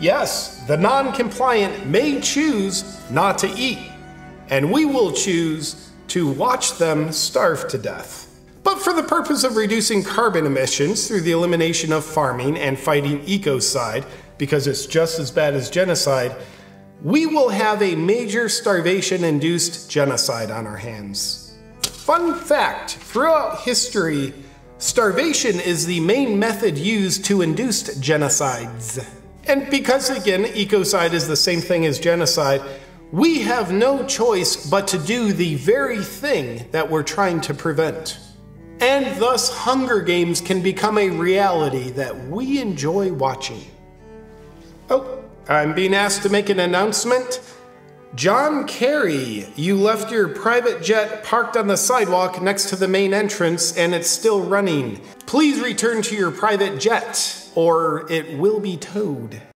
Yes, the non compliant may choose not to eat, and we will choose to watch them starve to death. But for the purpose of reducing carbon emissions through the elimination of farming and fighting ecocide, because it's just as bad as genocide, we will have a major starvation induced genocide on our hands. Fun fact throughout history, starvation is the main method used to induce genocides. And because, again, ecocide is the same thing as genocide, we have no choice but to do the very thing that we're trying to prevent. And thus, Hunger Games can become a reality that we enjoy watching. Oh, I'm being asked to make an announcement. John Kerry, you left your private jet parked on the sidewalk next to the main entrance and it's still running. Please return to your private jet or it will be towed.